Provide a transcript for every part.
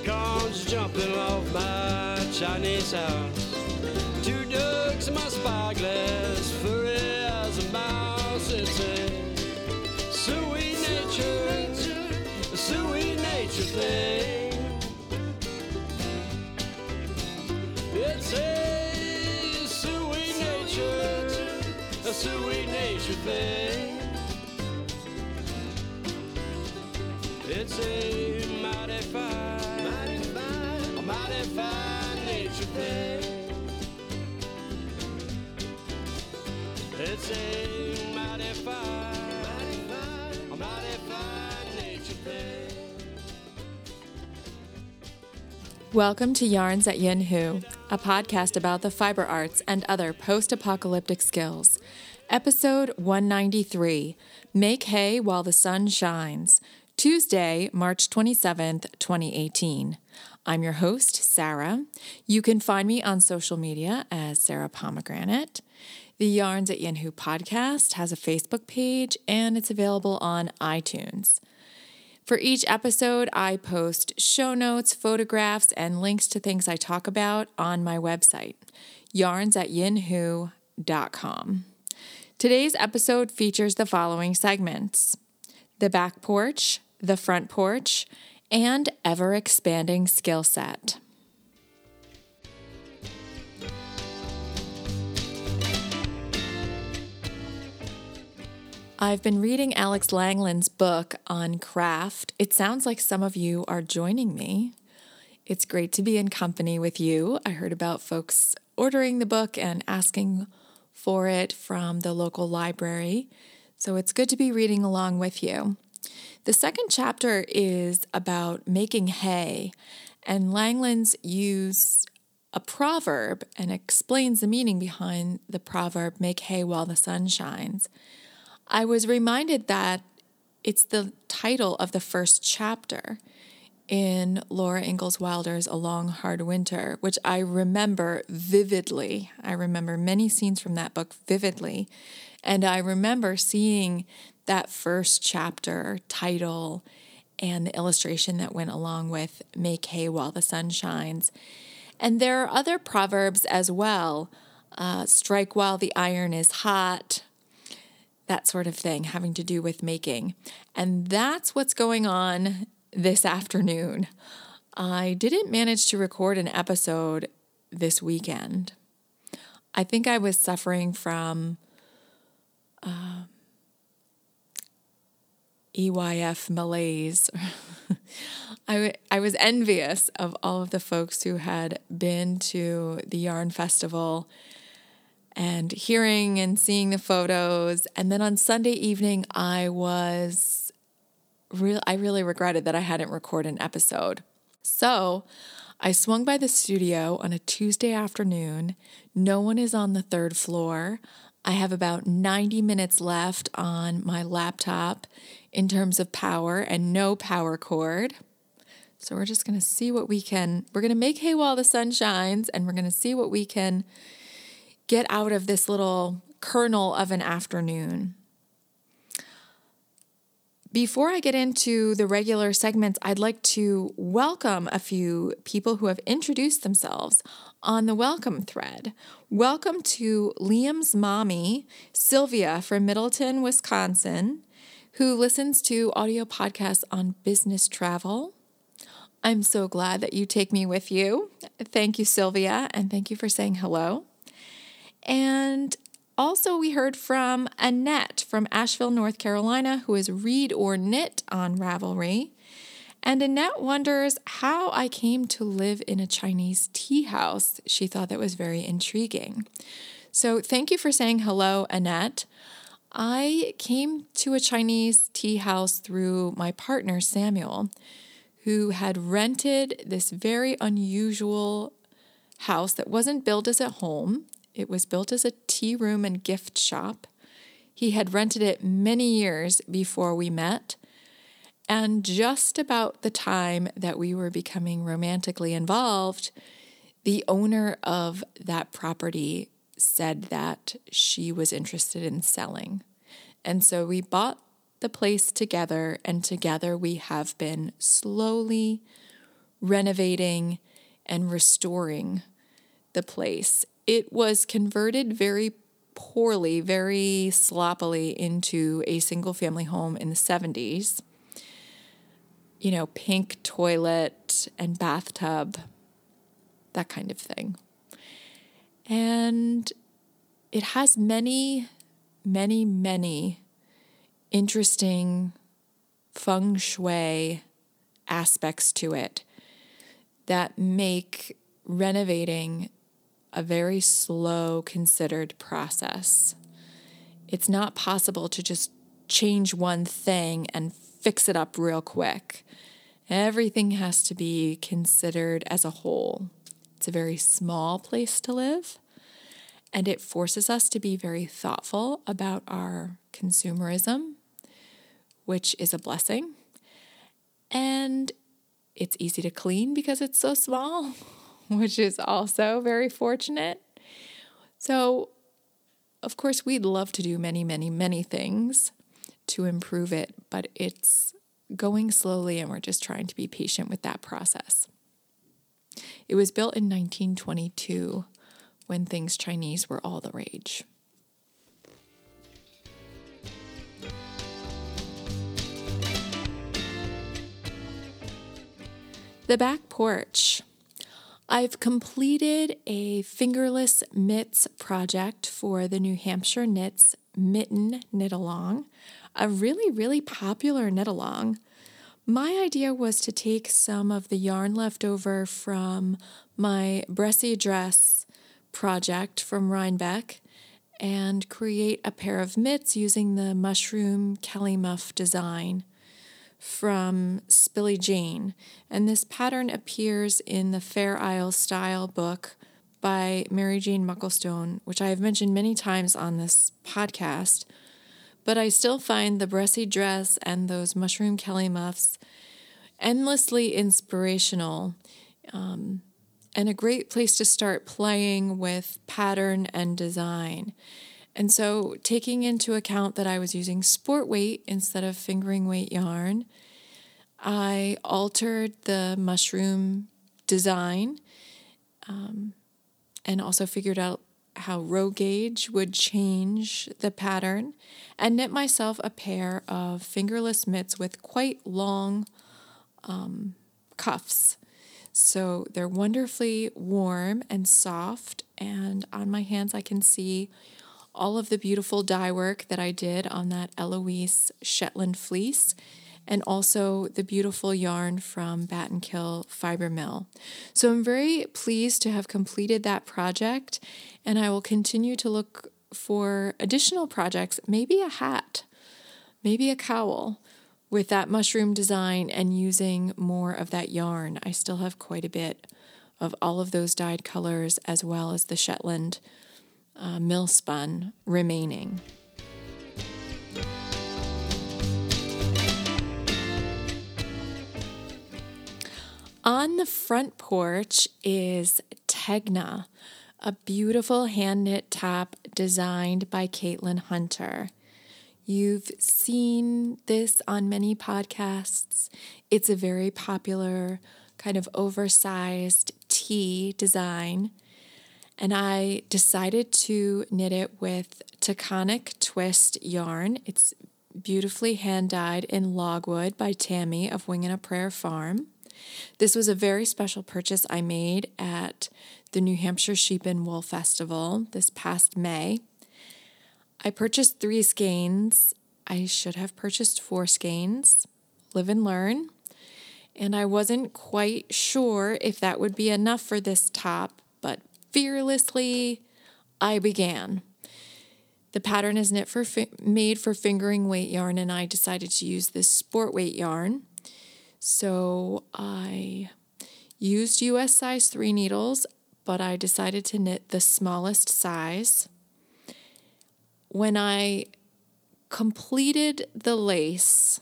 unicorns jumping off my Chinese house. Welcome to Yarns at Yin Hu, a podcast about the fiber arts and other post apocalyptic skills. Episode 193 Make Hay While the Sun Shines, Tuesday, March 27th, 2018. I'm your host, Sarah. You can find me on social media as Sarah Pomegranate. The Yarns at Yin Hu podcast has a Facebook page and it's available on iTunes. For each episode, I post show notes, photographs, and links to things I talk about on my website, yarns at yinhu.com. Today's episode features the following segments the back porch, the front porch, and ever expanding skill set. I've been reading Alex Langlands' book on craft. It sounds like some of you are joining me. It's great to be in company with you. I heard about folks ordering the book and asking for it from the local library. So it's good to be reading along with you. The second chapter is about making hay, and Langlands use a proverb and explains the meaning behind the proverb, make hay while the sun shines. I was reminded that it's the title of the first chapter in Laura Ingalls Wilder's A Long Hard Winter, which I remember vividly. I remember many scenes from that book vividly. And I remember seeing that first chapter title and the illustration that went along with Make Hay While the Sun Shines. And there are other proverbs as well uh, strike while the iron is hot, that sort of thing, having to do with making. And that's what's going on this afternoon. I didn't manage to record an episode this weekend. I think I was suffering from uh, EYF malaise. I, w- I was envious of all of the folks who had been to the Yarn Festival and hearing and seeing the photos. And then on Sunday evening, I was real. I really regretted that I hadn't recorded an episode. So I swung by the studio on a Tuesday afternoon. No one is on the third floor. I have about 90 minutes left on my laptop in terms of power and no power cord. So we're just going to see what we can. We're going to make hay while the sun shines and we're going to see what we can get out of this little kernel of an afternoon. Before I get into the regular segments, I'd like to welcome a few people who have introduced themselves on the welcome thread. Welcome to Liam's mommy, Sylvia from Middleton, Wisconsin, who listens to audio podcasts on business travel. I'm so glad that you take me with you. Thank you, Sylvia, and thank you for saying hello. And also, we heard from Annette from Asheville, North Carolina, who is Read or Knit on Ravelry. And Annette wonders how I came to live in a Chinese tea house. She thought that was very intriguing. So, thank you for saying hello, Annette. I came to a Chinese tea house through my partner, Samuel, who had rented this very unusual house that wasn't built as a home. It was built as a tea room and gift shop. He had rented it many years before we met. And just about the time that we were becoming romantically involved, the owner of that property said that she was interested in selling. And so we bought the place together, and together we have been slowly renovating and restoring the place. It was converted very poorly, very sloppily into a single family home in the 70s. You know, pink toilet and bathtub, that kind of thing. And it has many, many, many interesting feng shui aspects to it that make renovating a very slow, considered process. It's not possible to just change one thing and fix it up real quick. Everything has to be considered as a whole. It's a very small place to live, and it forces us to be very thoughtful about our consumerism, which is a blessing. And it's easy to clean because it's so small, which is also very fortunate. So, of course, we'd love to do many, many, many things to improve it, but it's going slowly and we're just trying to be patient with that process. It was built in 1922 when things Chinese were all the rage. The back porch. I've completed a fingerless mitts project for the New Hampshire Knits Mitten Knit Along, a really, really popular knit along. My idea was to take some of the yarn left over from my Bressie dress project from Rhinebeck and create a pair of mitts using the mushroom Kelliemuff design from SpillyJane. And this pattern appears in the Fair Isle Style book by Mary Jane Mucklestone, which I have mentioned many times on this podcast. But I still find the Bressie dress and those mushroom Kelliemuffs endlessly inspirational um, and a great place to start playing with pattern and design. And so, taking into account that I was using sport weight instead of fingering weight yarn, I altered the mushroom design um, and also figured out how row gauge would change the pattern and knit myself a pair of fingerless mitts with quite long um, cuffs. So they're wonderfully warm and soft, and on my hands I can see all of the beautiful dye work that I did on that Eloise Shetland fleece, and also the beautiful yarn from Battenkill Fiber Mill. So I'm very pleased to have completed that project, and I will continue to look for additional projects, maybe a hat, maybe a cowl with that mushroom design and using more of that yarn. I still have quite a bit of all of those dyed colors as well as the Shetland uh, mill spun remaining. On the front porch is Tegna, a beautiful hand knit top designed by Caitlin Hunter. You've seen this on many podcasts. It's a very popular, kind of oversized tee design and I decided to knit it with Taconic Twist yarn. It's beautifully hand dyed in logwood by Tammy of Wing and a Prayer Farm. This was a very special purchase I made at the New Hampshire Sheep and Wool Festival this past May. I purchased three skeins. I should have purchased four skeins. Live and learn. And I wasn't quite sure if that would be enough for this top, but fearlessly I began. The pattern is knit for fi- made for fingering weight yarn, and I decided to use this sport weight yarn. So I used US size 3 needles, but I decided to knit the smallest size. When I completed the lace,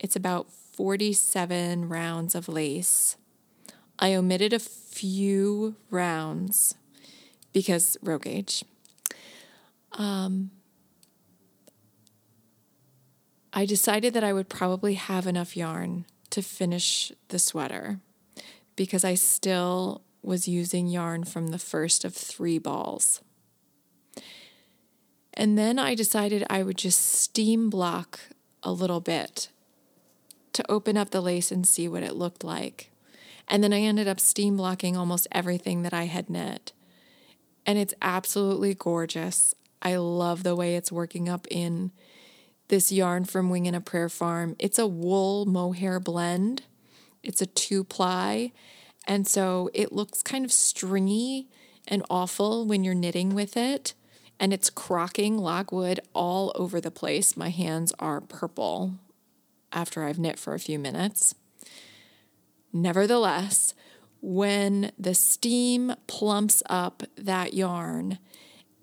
it's about 47 rounds of lace. I omitted a few rounds because row gauge. Um, I decided that I would probably have enough yarn to finish the sweater. because I still was using yarn from the first of three balls. And then I decided I would just steam block a little bit to open up the lace and see what it looked like. And then I ended up steam blocking almost everything that I had knit. And it's absolutely gorgeous. I love the way it's working up in this yarn from Wing and a Prayer Farm. It's a wool mohair blend. It's a two ply. And so it looks kind of stringy and awful when you're knitting with it. And it's crocking logwood all over the place. My hands are purple after I've knit for a few minutes. Nevertheless, when the steam plumps up that yarn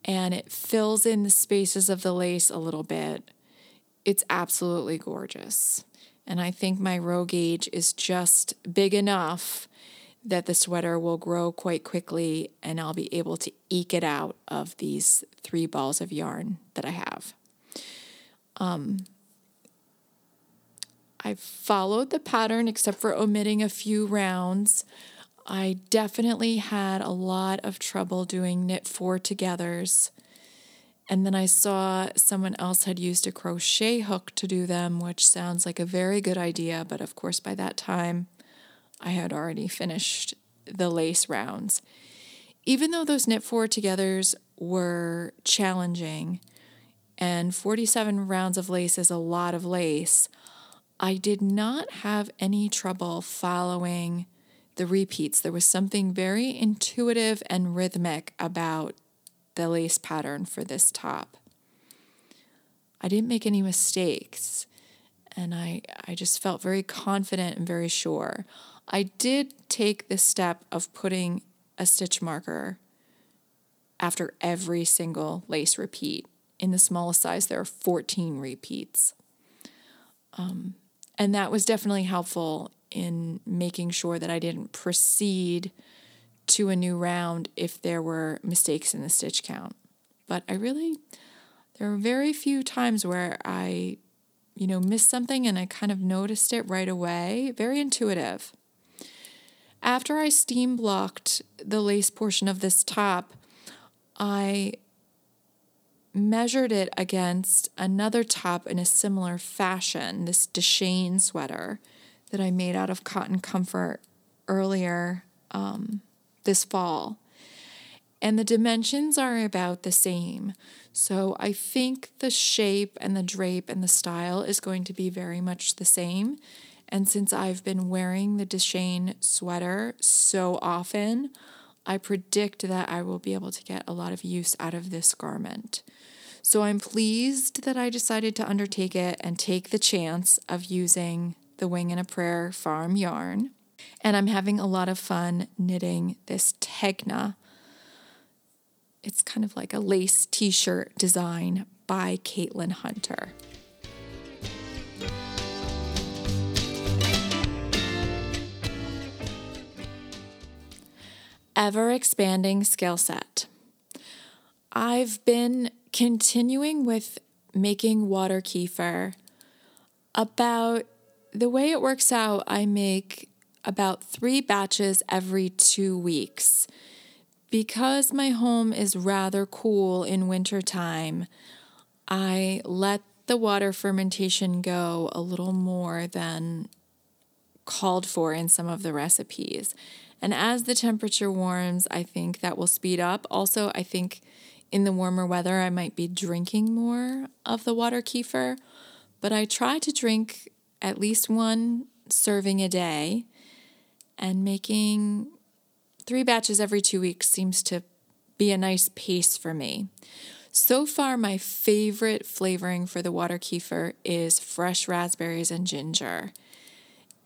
and it fills in the spaces of the lace a little bit, it's absolutely gorgeous. And I think my row gauge is just big enough that the sweater will grow quite quickly and I'll be able to eke it out of these three balls of yarn that I have. Um, I've followed the pattern except for omitting a few rounds. I definitely had a lot of trouble doing knit four togethers. And then I saw someone else had used a crochet hook to do them, which sounds like a very good idea. But of course, by that time, I had already finished the lace rounds. Even though those knit four togethers were challenging, and 47 rounds of lace is a lot of lace, I did not have any trouble following the repeats. There was something very intuitive and rhythmic about the lace pattern for this top. I didn't make any mistakes and I, I just felt very confident and very sure. I did take the step of putting a stitch marker after every single lace repeat. In the smallest size, there are 14 repeats. Um, and that was definitely helpful in making sure that I didn't proceed to a new round if there were mistakes in the stitch count. But I really, there are very few times where I, you know, missed something and I kind of noticed it right away. Very intuitive. After I steam blocked the lace portion of this top, I measured it against another top in a similar fashion, this Deshane sweater that I made out of cotton comfort earlier um, this fall. And the dimensions are about the same. So I think the shape and the drape and the style is going to be very much the same. And since I've been wearing the Deshane sweater so often, I predict that I will be able to get a lot of use out of this garment. So I'm pleased that I decided to undertake it and take the chance of using the Wing and a Prayer farm yarn. And I'm having a lot of fun knitting this Tegna. It's kind of like a lace t shirt design by Caitlin Hunter. Ever expanding skill set. I've been continuing with making water kefir. About the way it works out, I make about three batches every two weeks. Because my home is rather cool in wintertime, I let the water fermentation go a little more than called for in some of the recipes. And as the temperature warms, I think that will speed up. Also, I think in the warmer weather, I might be drinking more of the water kefir, but I try to drink at least one serving a day, and making three batches every two weeks seems to be a nice pace for me. So far, my favorite flavoring for the water kefir is fresh raspberries and ginger.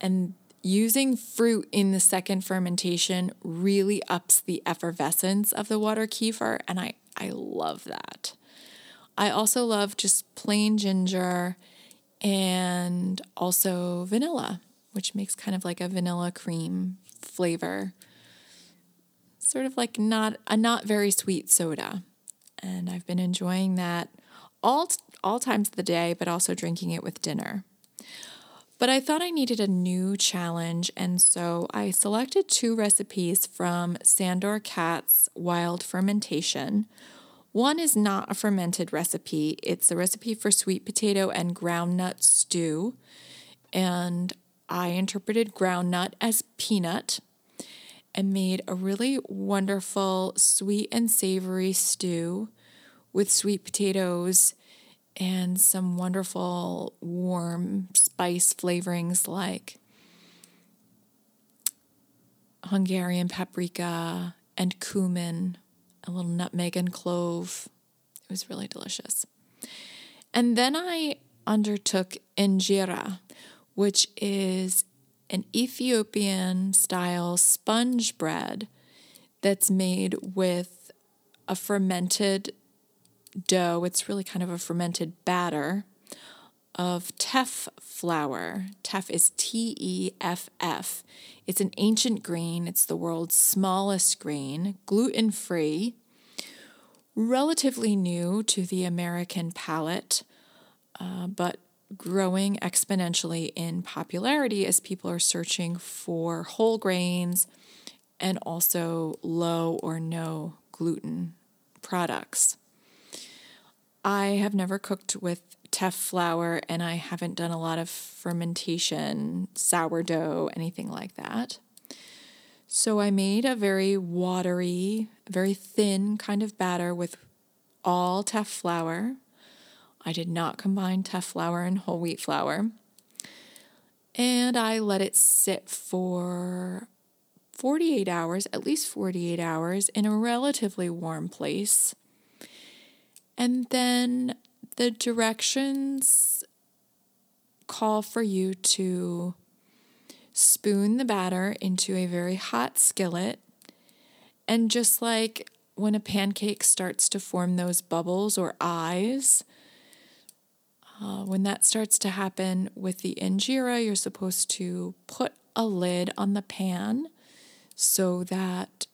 And using fruit in the second fermentation really ups the effervescence of the water kefir, and I, I love that. I also love just plain ginger and also vanilla, which makes kind of like a vanilla cream flavor. Sort of like not a not very sweet soda. And I've been enjoying that all all times of the day, but also drinking it with dinner. But I thought I needed a new challenge, and so I selected two recipes from Sandor Katz Wild Fermentation. One is not a fermented recipe, it's a recipe for sweet potato and groundnut stew. And I interpreted groundnut as peanut and made a really wonderful sweet and savory stew with sweet potatoes and some wonderful warm spice flavorings like Hungarian paprika and cumin, a little nutmeg and clove. It was really delicious. And then I undertook injera, which is an Ethiopian style sponge bread that's made with a fermented dough. It's really kind of a fermented batter of teff flour. Teff is T E F F. It's an ancient grain, it's the world's smallest grain, gluten free, relatively new to the American palate, uh, but growing exponentially in popularity as people are searching for whole grains and also low or no gluten products. I have never cooked with teff flour and I haven't done a lot of fermentation, sourdough, anything like that. So I made a very watery, very thin kind of batter with all teff flour. I did not combine teff flour and whole wheat flour. And I let it sit for 48 hours, at least 48 hours, in a relatively warm place. And then the directions call for you to spoon the batter into a very hot skillet. And just like when a pancake starts to form those bubbles or eyes, uh, when that starts to happen with the injera, you're supposed to put a lid on the pan so that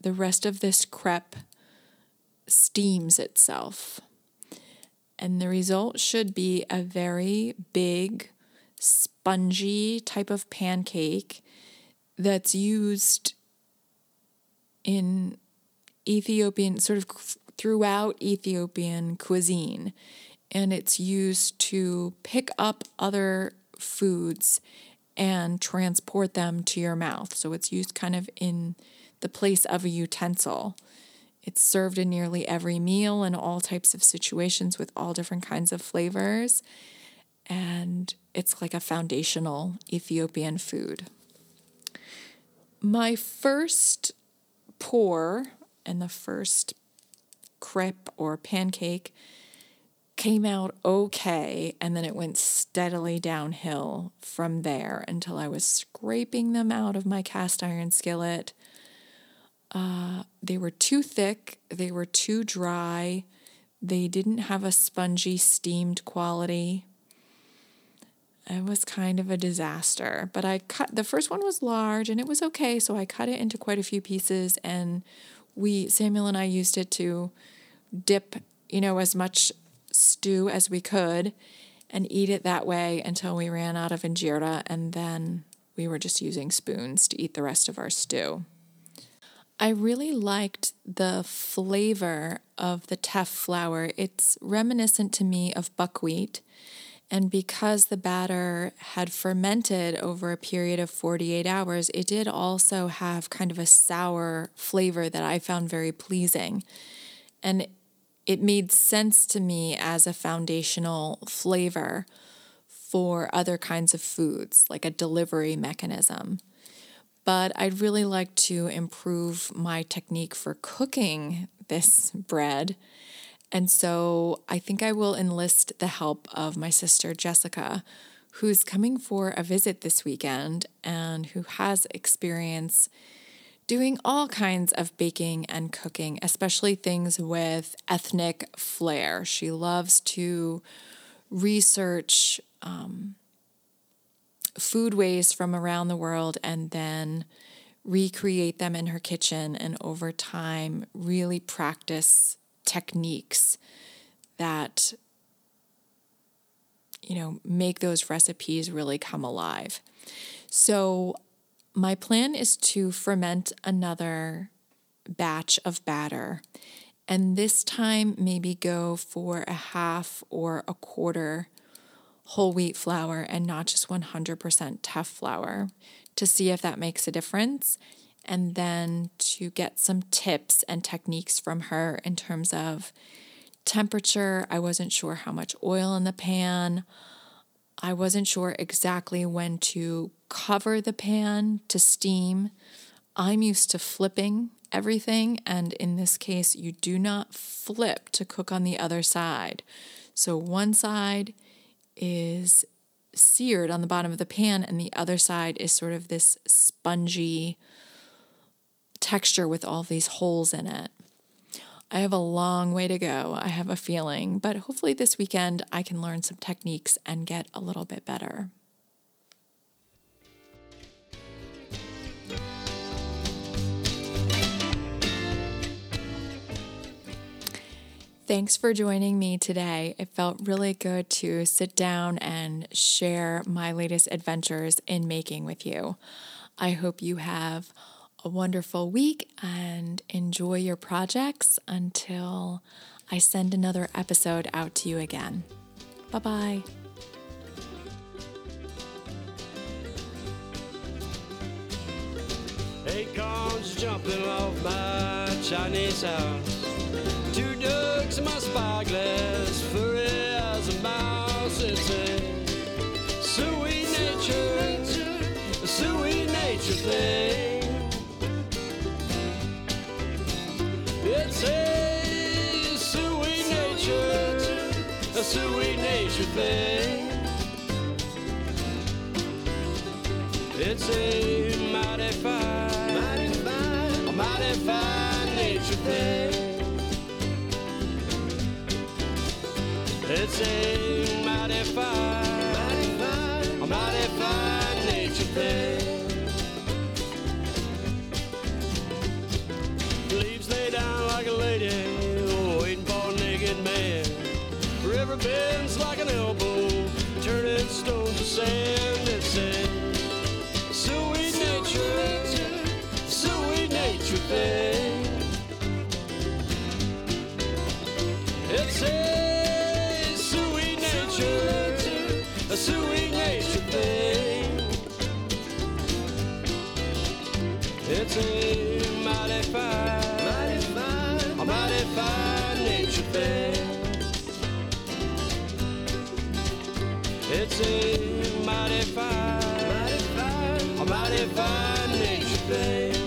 the rest of this crepe steams itself. And the result should be a very big, spongy type of pancake that's used in Ethiopian, sort of throughout Ethiopian cuisine. And it's used to pick up other foods and transport them to your mouth. So it's used kind of in the place of a utensil. It's served in nearly every meal in all types of situations with all different kinds of flavors. And it's like a foundational Ethiopian food. My first pour and the first crepe or pancake came out okay, and then it went steadily downhill from there until I was scraping them out of my cast iron skillet uh, they were too thick, they were too dry, they didn't have a spongy, steamed quality. It was kind of a disaster, but I cut the first one was large and it was okay, so I cut it into quite a few pieces and we Samuel and I used it to dip, you know, as much stew as we could and eat it that way until we ran out of injera and then we were just using spoons to eat the rest of our stew. I really liked the flavor of the teff flour. It's reminiscent to me of buckwheat. And because the batter had fermented over a period of 48 hours, it did also have kind of a sour flavor that I found very pleasing. And it made sense to me as a foundational flavor for other kinds of foods, like a delivery mechanism but I'd really like to improve my technique for cooking this bread. And so I think I will enlist the help of my sister Jessica, who's coming for a visit this weekend and who has experience doing all kinds of baking and cooking, especially things with ethnic flair. She loves to research um, foodways from around the world and then recreate them in her kitchen and over time really practice techniques that you know, make those recipes really come alive. So, my plan is to ferment another batch of batter. And this time, maybe go for a half or a quarter whole wheat flour and not just 100% teff flour to see if that makes a difference. And then to get some tips and techniques from her in terms of temperature. I wasn't sure how much oil in the pan. I wasn't sure exactly when to cover the pan to steam. I'm used to flipping everything, and in this case, you do not flip to cook on the other side. So one side is seared on the bottom of the pan, and the other side is sort of this spongy texture with all these holes in it. I have a long way to go, I have a feeling, but hopefully this weekend I can learn some techniques and get a little bit better. Thanks for joining me today. It felt really good to sit down and share my latest adventures in making with you. I hope you have a wonderful week and enjoy your projects until I send another episode out to you again. Bye bye. Acorns jumping off my Chinese house. Two ducks in my spyglass, furry as a mouse. It's a sweet nature, a sweet nature thing. It's a sweet nature, a sweet nature thing. It's a mighty fine, a nature thing. It's a mighty fine, mighty fine, mighty fine nature thing. Leaves lay down like a lady, waiting for a naked man. River bends like an elbow, turning stones to sand. It's a sweet nature, a sweet nature thing. It's a mighty fine, mighty fine, a mighty fine nature thing. It's a mighty fine, mighty fine, a mighty fine nature thing.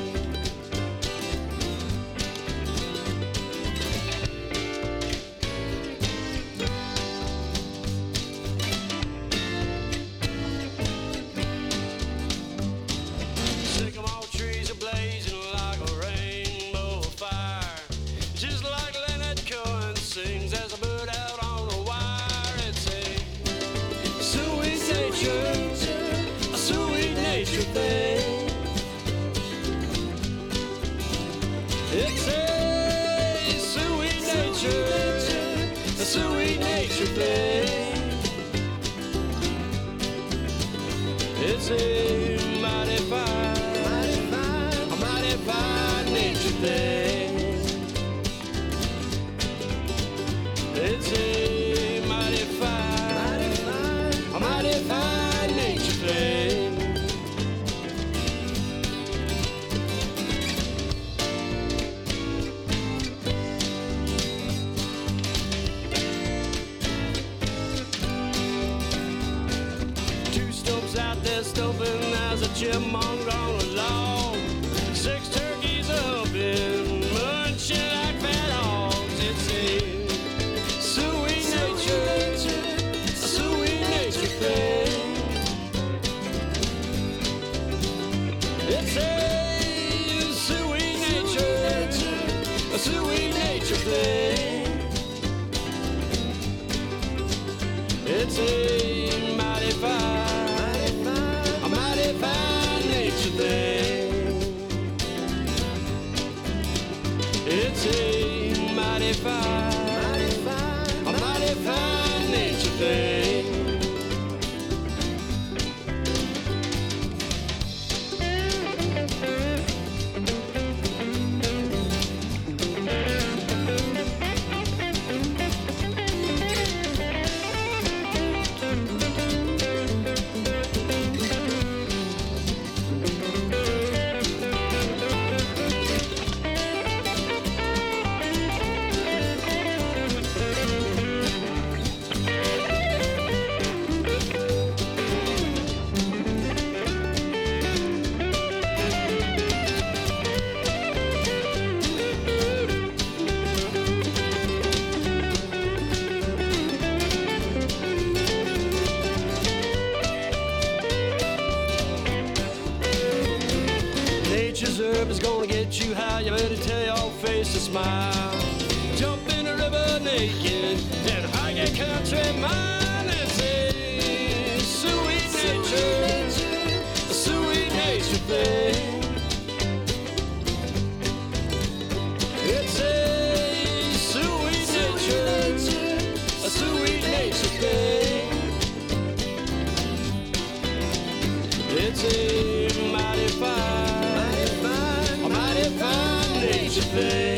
Sweet nature. It's a teach you high. you better tell your face to smile. Jump in the river naked and hike a country mile. It's a sweet nature, a sweet nature thing. It's a sweet nature, a sweet nature thing. It's a fine